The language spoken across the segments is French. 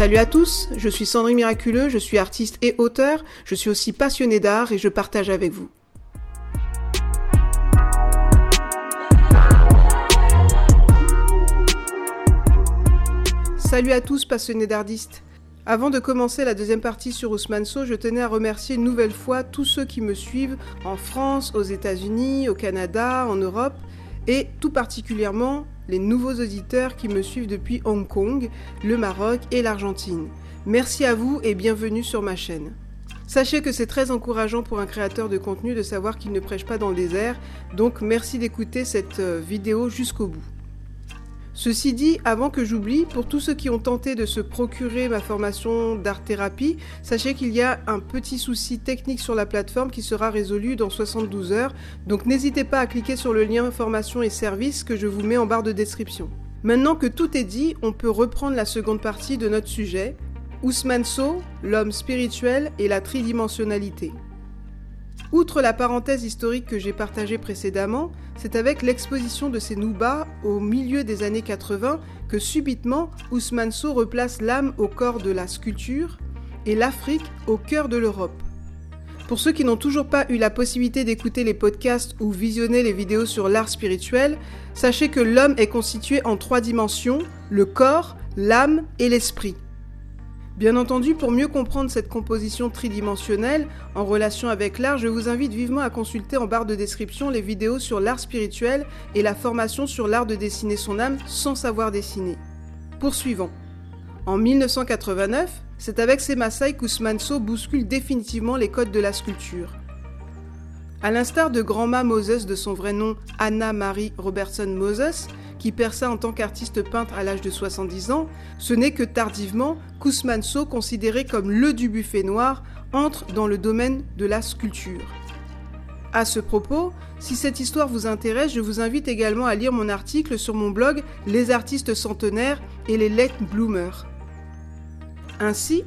Salut à tous, je suis Sandrine Miraculeux, je suis artiste et auteur, je suis aussi passionné d'art et je partage avec vous. Salut à tous passionnés d'artistes. Avant de commencer la deuxième partie sur Ousmane So, je tenais à remercier une nouvelle fois tous ceux qui me suivent en France, aux États-Unis, au Canada, en Europe et tout particulièrement les nouveaux auditeurs qui me suivent depuis Hong Kong, le Maroc et l'Argentine. Merci à vous et bienvenue sur ma chaîne. Sachez que c'est très encourageant pour un créateur de contenu de savoir qu'il ne prêche pas dans le désert, donc merci d'écouter cette euh, vidéo jusqu'au bout. Ceci dit, avant que j'oublie, pour tous ceux qui ont tenté de se procurer ma formation d'art-thérapie, sachez qu'il y a un petit souci technique sur la plateforme qui sera résolu dans 72 heures, donc n'hésitez pas à cliquer sur le lien formation et services que je vous mets en barre de description. Maintenant que tout est dit, on peut reprendre la seconde partie de notre sujet, Ousmane So, l'homme spirituel et la tridimensionnalité. Outre la parenthèse historique que j'ai partagée précédemment, c'est avec l'exposition de ces Noubas au milieu des années 80 que subitement Ousmane replace l'âme au corps de la sculpture et l'Afrique au cœur de l'Europe. Pour ceux qui n'ont toujours pas eu la possibilité d'écouter les podcasts ou visionner les vidéos sur l'art spirituel, sachez que l'homme est constitué en trois dimensions, le corps, l'âme et l'esprit. Bien entendu, pour mieux comprendre cette composition tridimensionnelle en relation avec l'art, je vous invite vivement à consulter en barre de description les vidéos sur l'art spirituel et la formation sur l'art de dessiner son âme sans savoir dessiner. Poursuivons. En 1989, c'est avec ses Maasai qu'Ousmane bouscule définitivement les codes de la sculpture. À l'instar de Grandma Moses de son vrai nom Anna Marie Robertson Moses, qui perça en tant qu'artiste peintre à l'âge de 70 ans, ce n'est que tardivement qu'Ousmane considéré comme le du buffet noir, entre dans le domaine de la sculpture. À ce propos, si cette histoire vous intéresse, je vous invite également à lire mon article sur mon blog Les artistes centenaires et les late bloomers. Ainsi,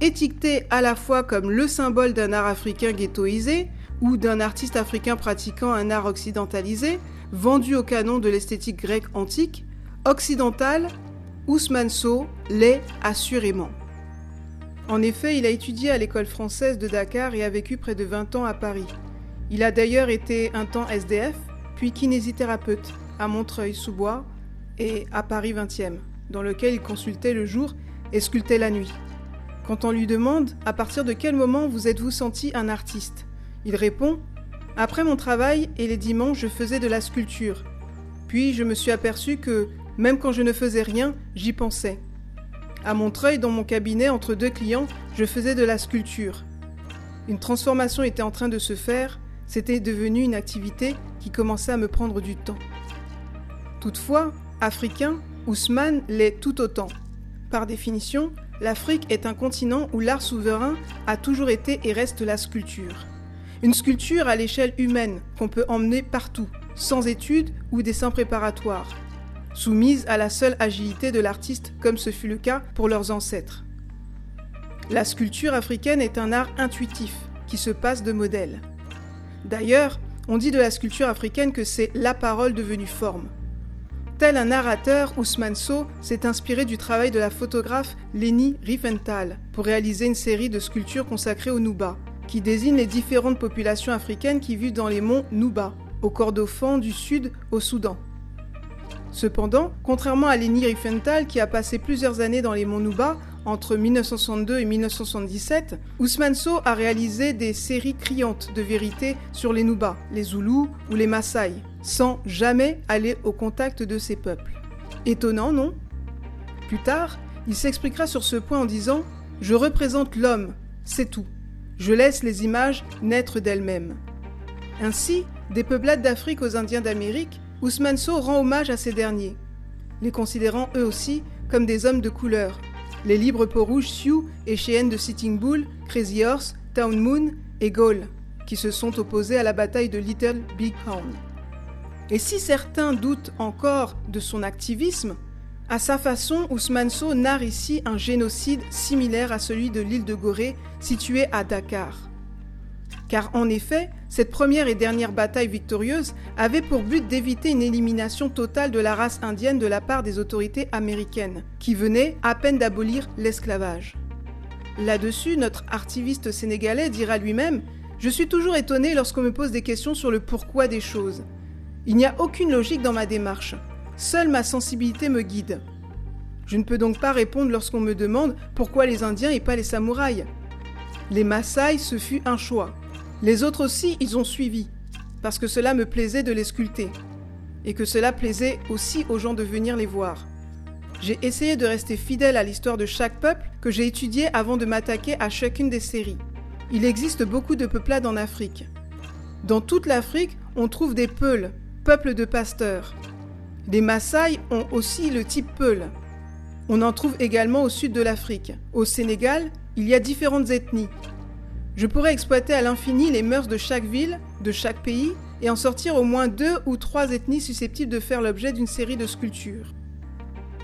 étiqueté à la fois comme le symbole d'un art africain ghettoisé ou d'un artiste africain pratiquant un art occidentalisé, vendu au canon de l'esthétique grecque antique, occidentale, Ousmane l'est assurément. En effet, il a étudié à l'école française de Dakar et a vécu près de 20 ans à Paris. Il a d'ailleurs été un temps SDF, puis kinésithérapeute à Montreuil-sous-Bois et à Paris 20e, dans lequel il consultait le jour et sculptait la nuit. Quand on lui demande à partir de quel moment vous êtes-vous senti un artiste, il répond après mon travail et les dimanches, je faisais de la sculpture. Puis je me suis aperçu que, même quand je ne faisais rien, j'y pensais. À Montreuil, dans mon cabinet, entre deux clients, je faisais de la sculpture. Une transformation était en train de se faire, c'était devenu une activité qui commençait à me prendre du temps. Toutefois, africain, Ousmane l'est tout autant. Par définition, l'Afrique est un continent où l'art souverain a toujours été et reste la sculpture. Une sculpture à l'échelle humaine qu'on peut emmener partout, sans études ou dessins préparatoires, soumise à la seule agilité de l'artiste comme ce fut le cas pour leurs ancêtres. La sculpture africaine est un art intuitif qui se passe de modèle. D'ailleurs, on dit de la sculpture africaine que c'est la parole devenue forme. Tel un narrateur, Ousmane So s'est inspiré du travail de la photographe Leni Riefenstahl pour réaliser une série de sculptures consacrées au Nuba, qui désigne les différentes populations africaines qui vivent dans les monts Nuba, au Kordofan du Sud au Soudan. Cependant, contrairement à Leni Riefenstahl qui a passé plusieurs années dans les monts Nuba, entre 1962 et 1977, Ousmane So a réalisé des séries criantes de vérité sur les Nuba, les Zoulous ou les Maasai, sans jamais aller au contact de ces peuples. Étonnant, non? Plus tard, il s'expliquera sur ce point en disant Je représente l'homme, c'est tout. Je laisse les images naître d'elles-mêmes. Ainsi, des peuplades d'Afrique aux Indiens d'Amérique, Ousmane So rend hommage à ces derniers, les considérant eux aussi comme des hommes de couleur. Les libres peaux rouges Sioux et Cheyenne de Sitting Bull, Crazy Horse, Town Moon et Gaulle, qui se sont opposés à la bataille de Little Big Horn. Et si certains doutent encore de son activisme, à sa façon, Ousmane So narre ici un génocide similaire à celui de l'île de Gorée, située à Dakar. Car en effet, cette première et dernière bataille victorieuse avait pour but d'éviter une élimination totale de la race indienne de la part des autorités américaines, qui venaient à peine d'abolir l'esclavage. Là-dessus, notre artiviste sénégalais dira lui-même Je suis toujours étonné lorsqu'on me pose des questions sur le pourquoi des choses. Il n'y a aucune logique dans ma démarche. Seule ma sensibilité me guide. Je ne peux donc pas répondre lorsqu'on me demande pourquoi les Indiens et pas les samouraïs. Les Maasai, ce fut un choix. Les autres aussi, ils ont suivi, parce que cela me plaisait de les sculpter, et que cela plaisait aussi aux gens de venir les voir. J'ai essayé de rester fidèle à l'histoire de chaque peuple que j'ai étudié avant de m'attaquer à chacune des séries. Il existe beaucoup de peuplades en Afrique. Dans toute l'Afrique, on trouve des Peuls, peuples de pasteurs. Les Maasai ont aussi le type Peul. On en trouve également au sud de l'Afrique. Au Sénégal, il y a différentes ethnies, je pourrais exploiter à l'infini les mœurs de chaque ville, de chaque pays, et en sortir au moins deux ou trois ethnies susceptibles de faire l'objet d'une série de sculptures.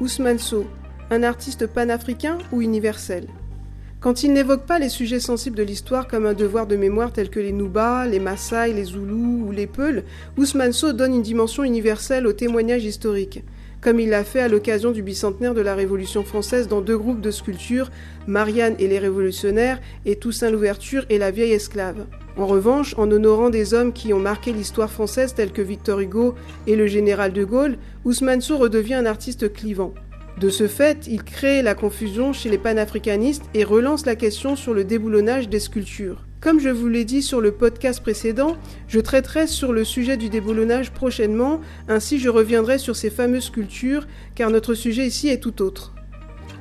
Ousmane Sow, un artiste panafricain ou universel? Quand il n'évoque pas les sujets sensibles de l'histoire comme un devoir de mémoire tels que les Nuba, les Maasai, les Zoulous ou les Peuls, Ousmane Sow donne une dimension universelle au témoignage historique comme il l'a fait à l'occasion du bicentenaire de la Révolution française dans deux groupes de sculptures, Marianne et les révolutionnaires et Toussaint l'ouverture et la vieille esclave. En revanche, en honorant des hommes qui ont marqué l'histoire française tels que Victor Hugo et le général de Gaulle, Ousmane Sow redevient un artiste clivant. De ce fait, il crée la confusion chez les panafricanistes et relance la question sur le déboulonnage des sculptures. Comme je vous l'ai dit sur le podcast précédent, je traiterai sur le sujet du déboulonnage prochainement, ainsi je reviendrai sur ces fameuses sculptures, car notre sujet ici est tout autre.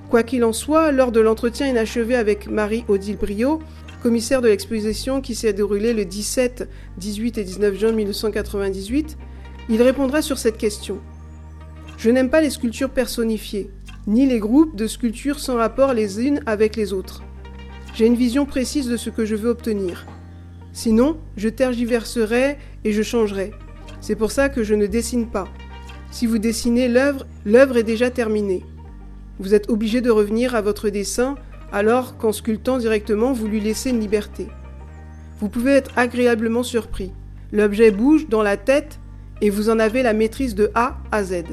Quoi qu'il en soit, lors de l'entretien inachevé avec Marie-Odile Brio, commissaire de l'exposition qui s'est déroulée le 17, 18 et 19 juin 1998, il répondra sur cette question. Je n'aime pas les sculptures personnifiées, ni les groupes de sculptures sans rapport les unes avec les autres. J'ai une vision précise de ce que je veux obtenir. Sinon, je tergiverserai et je changerai. C'est pour ça que je ne dessine pas. Si vous dessinez l'œuvre, l'œuvre est déjà terminée. Vous êtes obligé de revenir à votre dessin alors qu'en sculptant directement, vous lui laissez une liberté. Vous pouvez être agréablement surpris. L'objet bouge dans la tête et vous en avez la maîtrise de A à Z.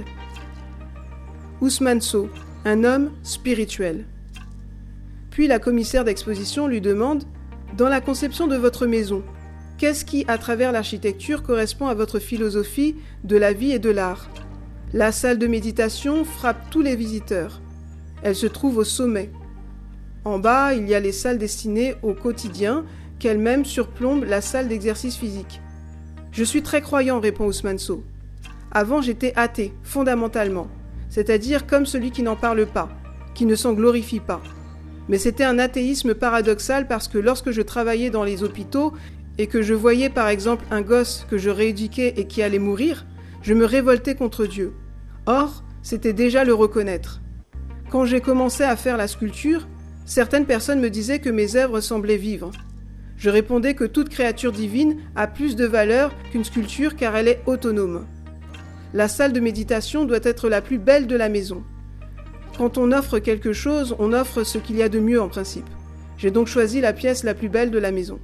Ousmane un homme spirituel. Puis la commissaire d'exposition lui demande Dans la conception de votre maison, qu'est-ce qui, à travers l'architecture, correspond à votre philosophie de la vie et de l'art? La salle de méditation frappe tous les visiteurs. Elle se trouve au sommet. En bas, il y a les salles destinées au quotidien, qu'elles-mêmes surplombent la salle d'exercice physique. Je suis très croyant, répond Ousmane Sow. Avant, j'étais athée, fondamentalement, c'est-à-dire comme celui qui n'en parle pas, qui ne s'en glorifie pas. Mais c'était un athéisme paradoxal parce que lorsque je travaillais dans les hôpitaux et que je voyais par exemple un gosse que je rééduquais et qui allait mourir, je me révoltais contre Dieu. Or, c'était déjà le reconnaître. Quand j'ai commencé à faire la sculpture, certaines personnes me disaient que mes œuvres semblaient vivre. Je répondais que toute créature divine a plus de valeur qu'une sculpture car elle est autonome. La salle de méditation doit être la plus belle de la maison. Quand on offre quelque chose, on offre ce qu'il y a de mieux en principe. J'ai donc choisi la pièce la plus belle de la maison.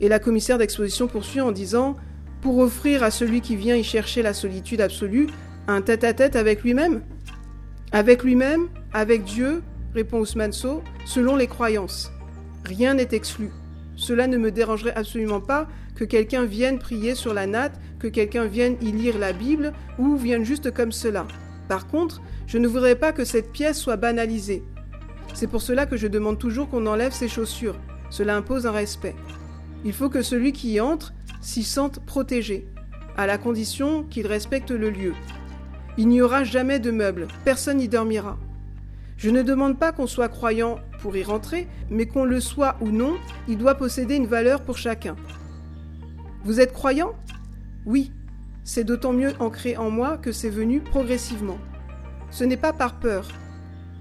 Et la commissaire d'exposition poursuit en disant Pour offrir à celui qui vient y chercher la solitude absolue un tête-à-tête avec lui-même? Avec lui-même Avec Dieu répond Ousmane Sow, selon les croyances. Rien n'est exclu. Cela ne me dérangerait absolument pas que quelqu'un vienne prier sur la natte, que quelqu'un vienne y lire la Bible, ou vienne juste comme cela. Par contre, je ne voudrais pas que cette pièce soit banalisée. C'est pour cela que je demande toujours qu'on enlève ses chaussures. Cela impose un respect. Il faut que celui qui y entre s'y sente protégé, à la condition qu'il respecte le lieu. Il n'y aura jamais de meubles, personne n'y dormira. Je ne demande pas qu'on soit croyant pour y rentrer, mais qu'on le soit ou non, il doit posséder une valeur pour chacun. Vous êtes croyant? Oui, c'est d'autant mieux ancré en moi que c'est venu progressivement. Ce n'est pas par peur.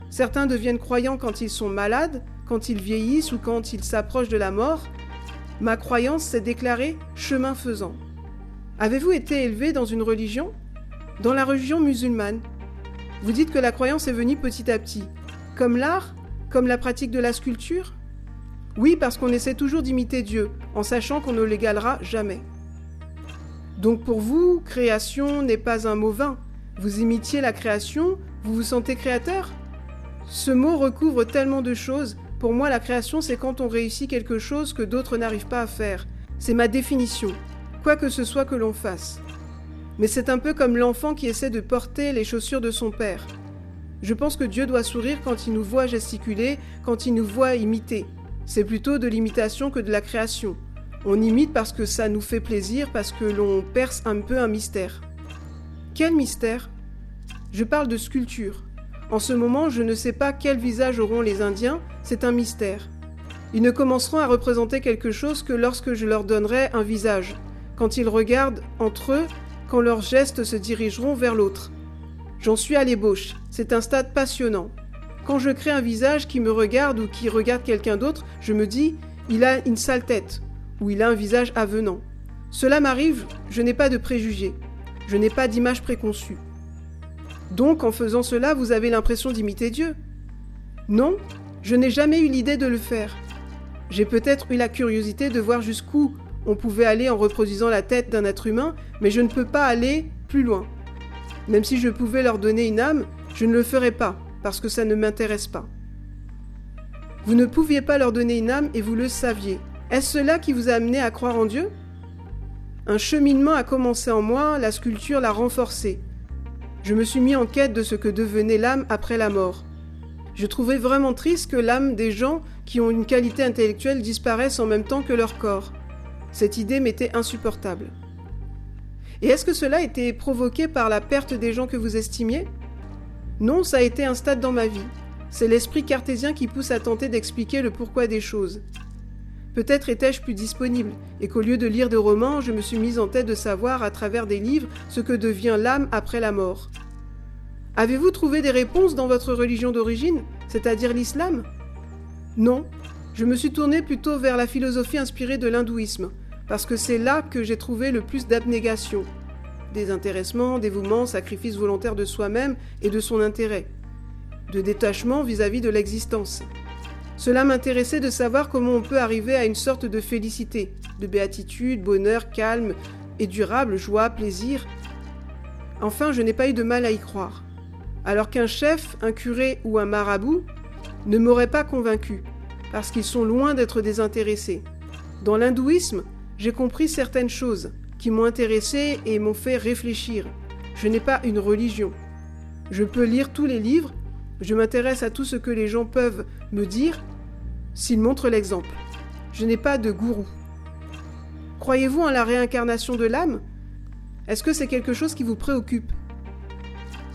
Certains deviennent croyants quand ils sont malades, quand ils vieillissent ou quand ils s'approchent de la mort. Ma croyance s'est déclarée chemin faisant. Avez-vous été élevé dans une religion? Dans la religion musulmane. Vous dites que la croyance est venue petit à petit. Comme l'art? Comme la pratique de la sculpture? Oui, parce qu'on essaie toujours d'imiter Dieu, en sachant qu'on ne l'égalera jamais. Donc pour vous, création n'est pas un mot vain. Vous imitiez la création, vous vous sentez créateur Ce mot recouvre tellement de choses. Pour moi, la création, c'est quand on réussit quelque chose que d'autres n'arrivent pas à faire. C'est ma définition, quoi que ce soit que l'on fasse. Mais c'est un peu comme l'enfant qui essaie de porter les chaussures de son père. Je pense que Dieu doit sourire quand il nous voit gesticuler, quand il nous voit imiter. C'est plutôt de l'imitation que de la création. On imite parce que ça nous fait plaisir, parce que l'on perce un peu un mystère. Quel mystère? Je parle de sculpture. En ce moment, je ne sais pas quel visage auront les Indiens, c'est un mystère. Ils ne commenceront à représenter quelque chose que lorsque je leur donnerai un visage, quand ils regardent entre eux, quand leurs gestes se dirigeront vers l'autre. J'en suis à l'ébauche, c'est un stade passionnant. Quand je crée un visage qui me regarde ou qui regarde quelqu'un d'autre, je me dis, il a une sale tête, ou il a un visage avenant. Cela m'arrive, je n'ai pas de préjugés, je n'ai pas d'image préconçue. Donc en faisant cela, vous avez l'impression d'imiter Dieu? Non, je n'ai jamais eu l'idée de le faire. J'ai peut-être eu la curiosité de voir jusqu'où on pouvait aller en reproduisant la tête d'un être humain, mais je ne peux pas aller plus loin. Même si je pouvais leur donner une âme, je ne le ferais pas, parce que ça ne m'intéresse pas. Vous ne pouviez pas leur donner une âme et vous le saviez. Est-ce cela qui vous a amené à croire en Dieu? Un cheminement a commencé en moi, la sculpture l'a renforcé. Je me suis mis en quête de ce que devenait l'âme après la mort. Je trouvais vraiment triste que l'âme des gens qui ont une qualité intellectuelle disparaisse en même temps que leur corps. Cette idée m'était insupportable. Et est-ce que cela a été provoqué par la perte des gens que vous estimiez? Non, ça a été un stade dans ma vie. C'est l'esprit cartésien qui pousse à tenter d'expliquer le pourquoi des choses. Peut-être étais-je plus disponible, et qu'au lieu de lire des romans, je me suis mise en tête de savoir à travers des livres ce que devient l'âme après la mort. Avez-vous trouvé des réponses dans votre religion d'origine, c'est-à-dire l'islam? Non, je me suis tournée plutôt vers la philosophie inspirée de l'hindouisme, parce que c'est là que j'ai trouvé le plus d'abnégation, désintéressement, dévouement, sacrifice volontaire de soi-même et de son intérêt, de détachement vis-à-vis de l'existence. Cela m'intéressait de savoir comment on peut arriver à une sorte de félicité, de béatitude, bonheur, calme et durable, joie, plaisir. Enfin, je n'ai pas eu de mal à y croire. Alors qu'un chef, un curé ou un marabout ne m'aurait pas convaincu, parce qu'ils sont loin d'être désintéressés. Dans l'hindouisme, j'ai compris certaines choses qui m'ont intéressé et m'ont fait réfléchir. Je n'ai pas une religion. Je peux lire tous les livres, je m'intéresse à tout ce que les gens peuvent me dire s'ils montrent l'exemple. Je n'ai pas de gourou. Croyez-vous en la réincarnation de l'âme? Est-ce que c'est quelque chose qui vous préoccupe?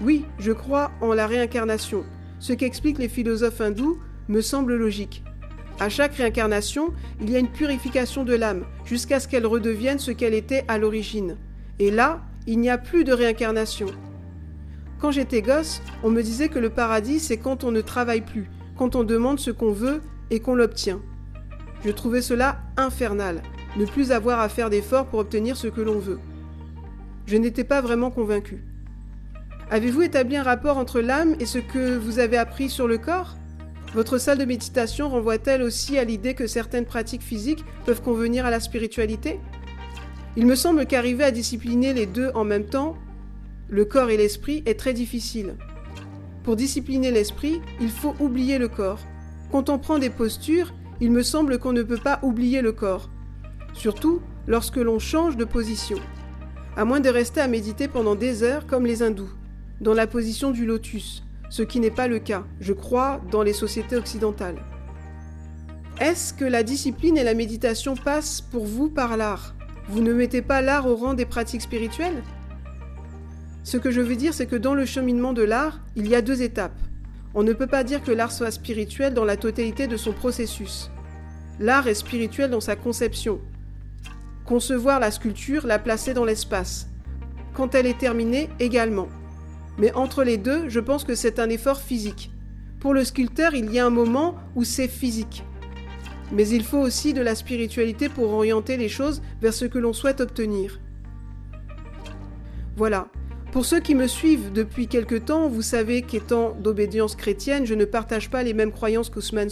Oui, je crois en la réincarnation. Ce qu'expliquent les philosophes hindous me semble logique. À chaque réincarnation, il y a une purification de l'âme, jusqu'à ce qu'elle redevienne ce qu'elle était à l'origine. Et là, il n'y a plus de réincarnation. Quand j'étais gosse, on me disait que le paradis, c'est quand on ne travaille plus, quand on demande ce qu'on veut et qu'on l'obtient. Je trouvais cela infernal, ne plus avoir à faire d'efforts pour obtenir ce que l'on veut. Je n'étais pas vraiment convaincu. Avez-vous établi un rapport entre l'âme et ce que vous avez appris sur le corps? Votre salle de méditation renvoie-t-elle aussi à l'idée que certaines pratiques physiques peuvent convenir à la spiritualité? Il me semble qu'arriver à discipliner les deux en même temps, le corps et l'esprit, est très difficile. Pour discipliner l'esprit, il faut oublier le corps. Quand on prend des postures, il me semble qu'on ne peut pas oublier le corps, surtout lorsque l'on change de position, à moins de rester à méditer pendant des heures comme les hindous, dans la position du lotus, ce qui n'est pas le cas, je crois, dans les sociétés occidentales. Est-ce que la discipline et la méditation passent pour vous par l'art? Vous ne mettez pas l'art au rang des pratiques spirituelles? Ce que je veux dire, c'est que dans le cheminement de l'art, il y a deux étapes. On ne peut pas dire que l'art soit spirituel dans la totalité de son processus. L'art est spirituel dans sa conception. Concevoir la sculpture, la placer dans l'espace. Quand elle est terminée, également. Mais entre les deux, je pense que c'est un effort physique. Pour le sculpteur, il y a un moment où c'est physique. Mais il faut aussi de la spiritualité pour orienter les choses vers ce que l'on souhaite obtenir. Voilà. Pour ceux qui me suivent depuis quelque temps, vous savez qu'étant d'obédience chrétienne, je ne partage pas les mêmes croyances qu'Ousmane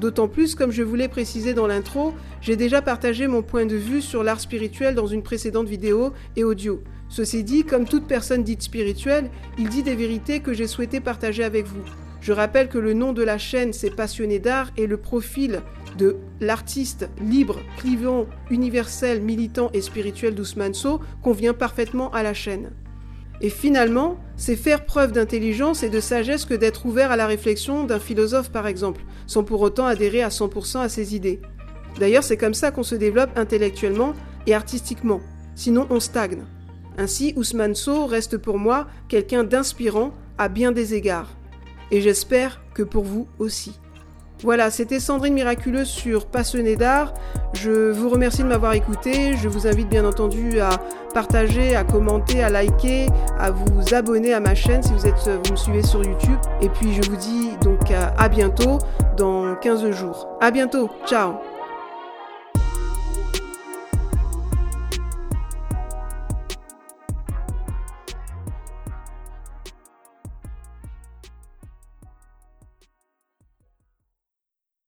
D'autant plus, comme je vous l'ai précisé dans l'intro, j'ai déjà partagé mon point de vue sur l'art spirituel dans une précédente vidéo et audio. Ceci dit, comme toute personne dite spirituelle, il dit des vérités que j'ai souhaité partager avec vous. Je rappelle que le nom de la chaîne c'est Passionné d'art et le profil de l'artiste libre, clivant, universel, militant et spirituel d'Ousmane So convient parfaitement à la chaîne. Et finalement, c'est faire preuve d'intelligence et de sagesse que d'être ouvert à la réflexion d'un philosophe par exemple, sans pour autant adhérer à 100% à ses idées. D'ailleurs, c'est comme ça qu'on se développe intellectuellement et artistiquement, sinon on stagne. Ainsi, Ousmane reste pour moi quelqu'un d'inspirant à bien des égards. Et j'espère que pour vous aussi. Voilà, c'était Sandrine Miraculeuse sur Passionné d'art. Je vous remercie de m'avoir écouté. Je vous invite bien entendu à partager, à commenter, à liker, à vous abonner à ma chaîne si vous, êtes, vous me suivez sur YouTube. Et puis je vous dis donc à, à bientôt dans 15 jours. À bientôt. Ciao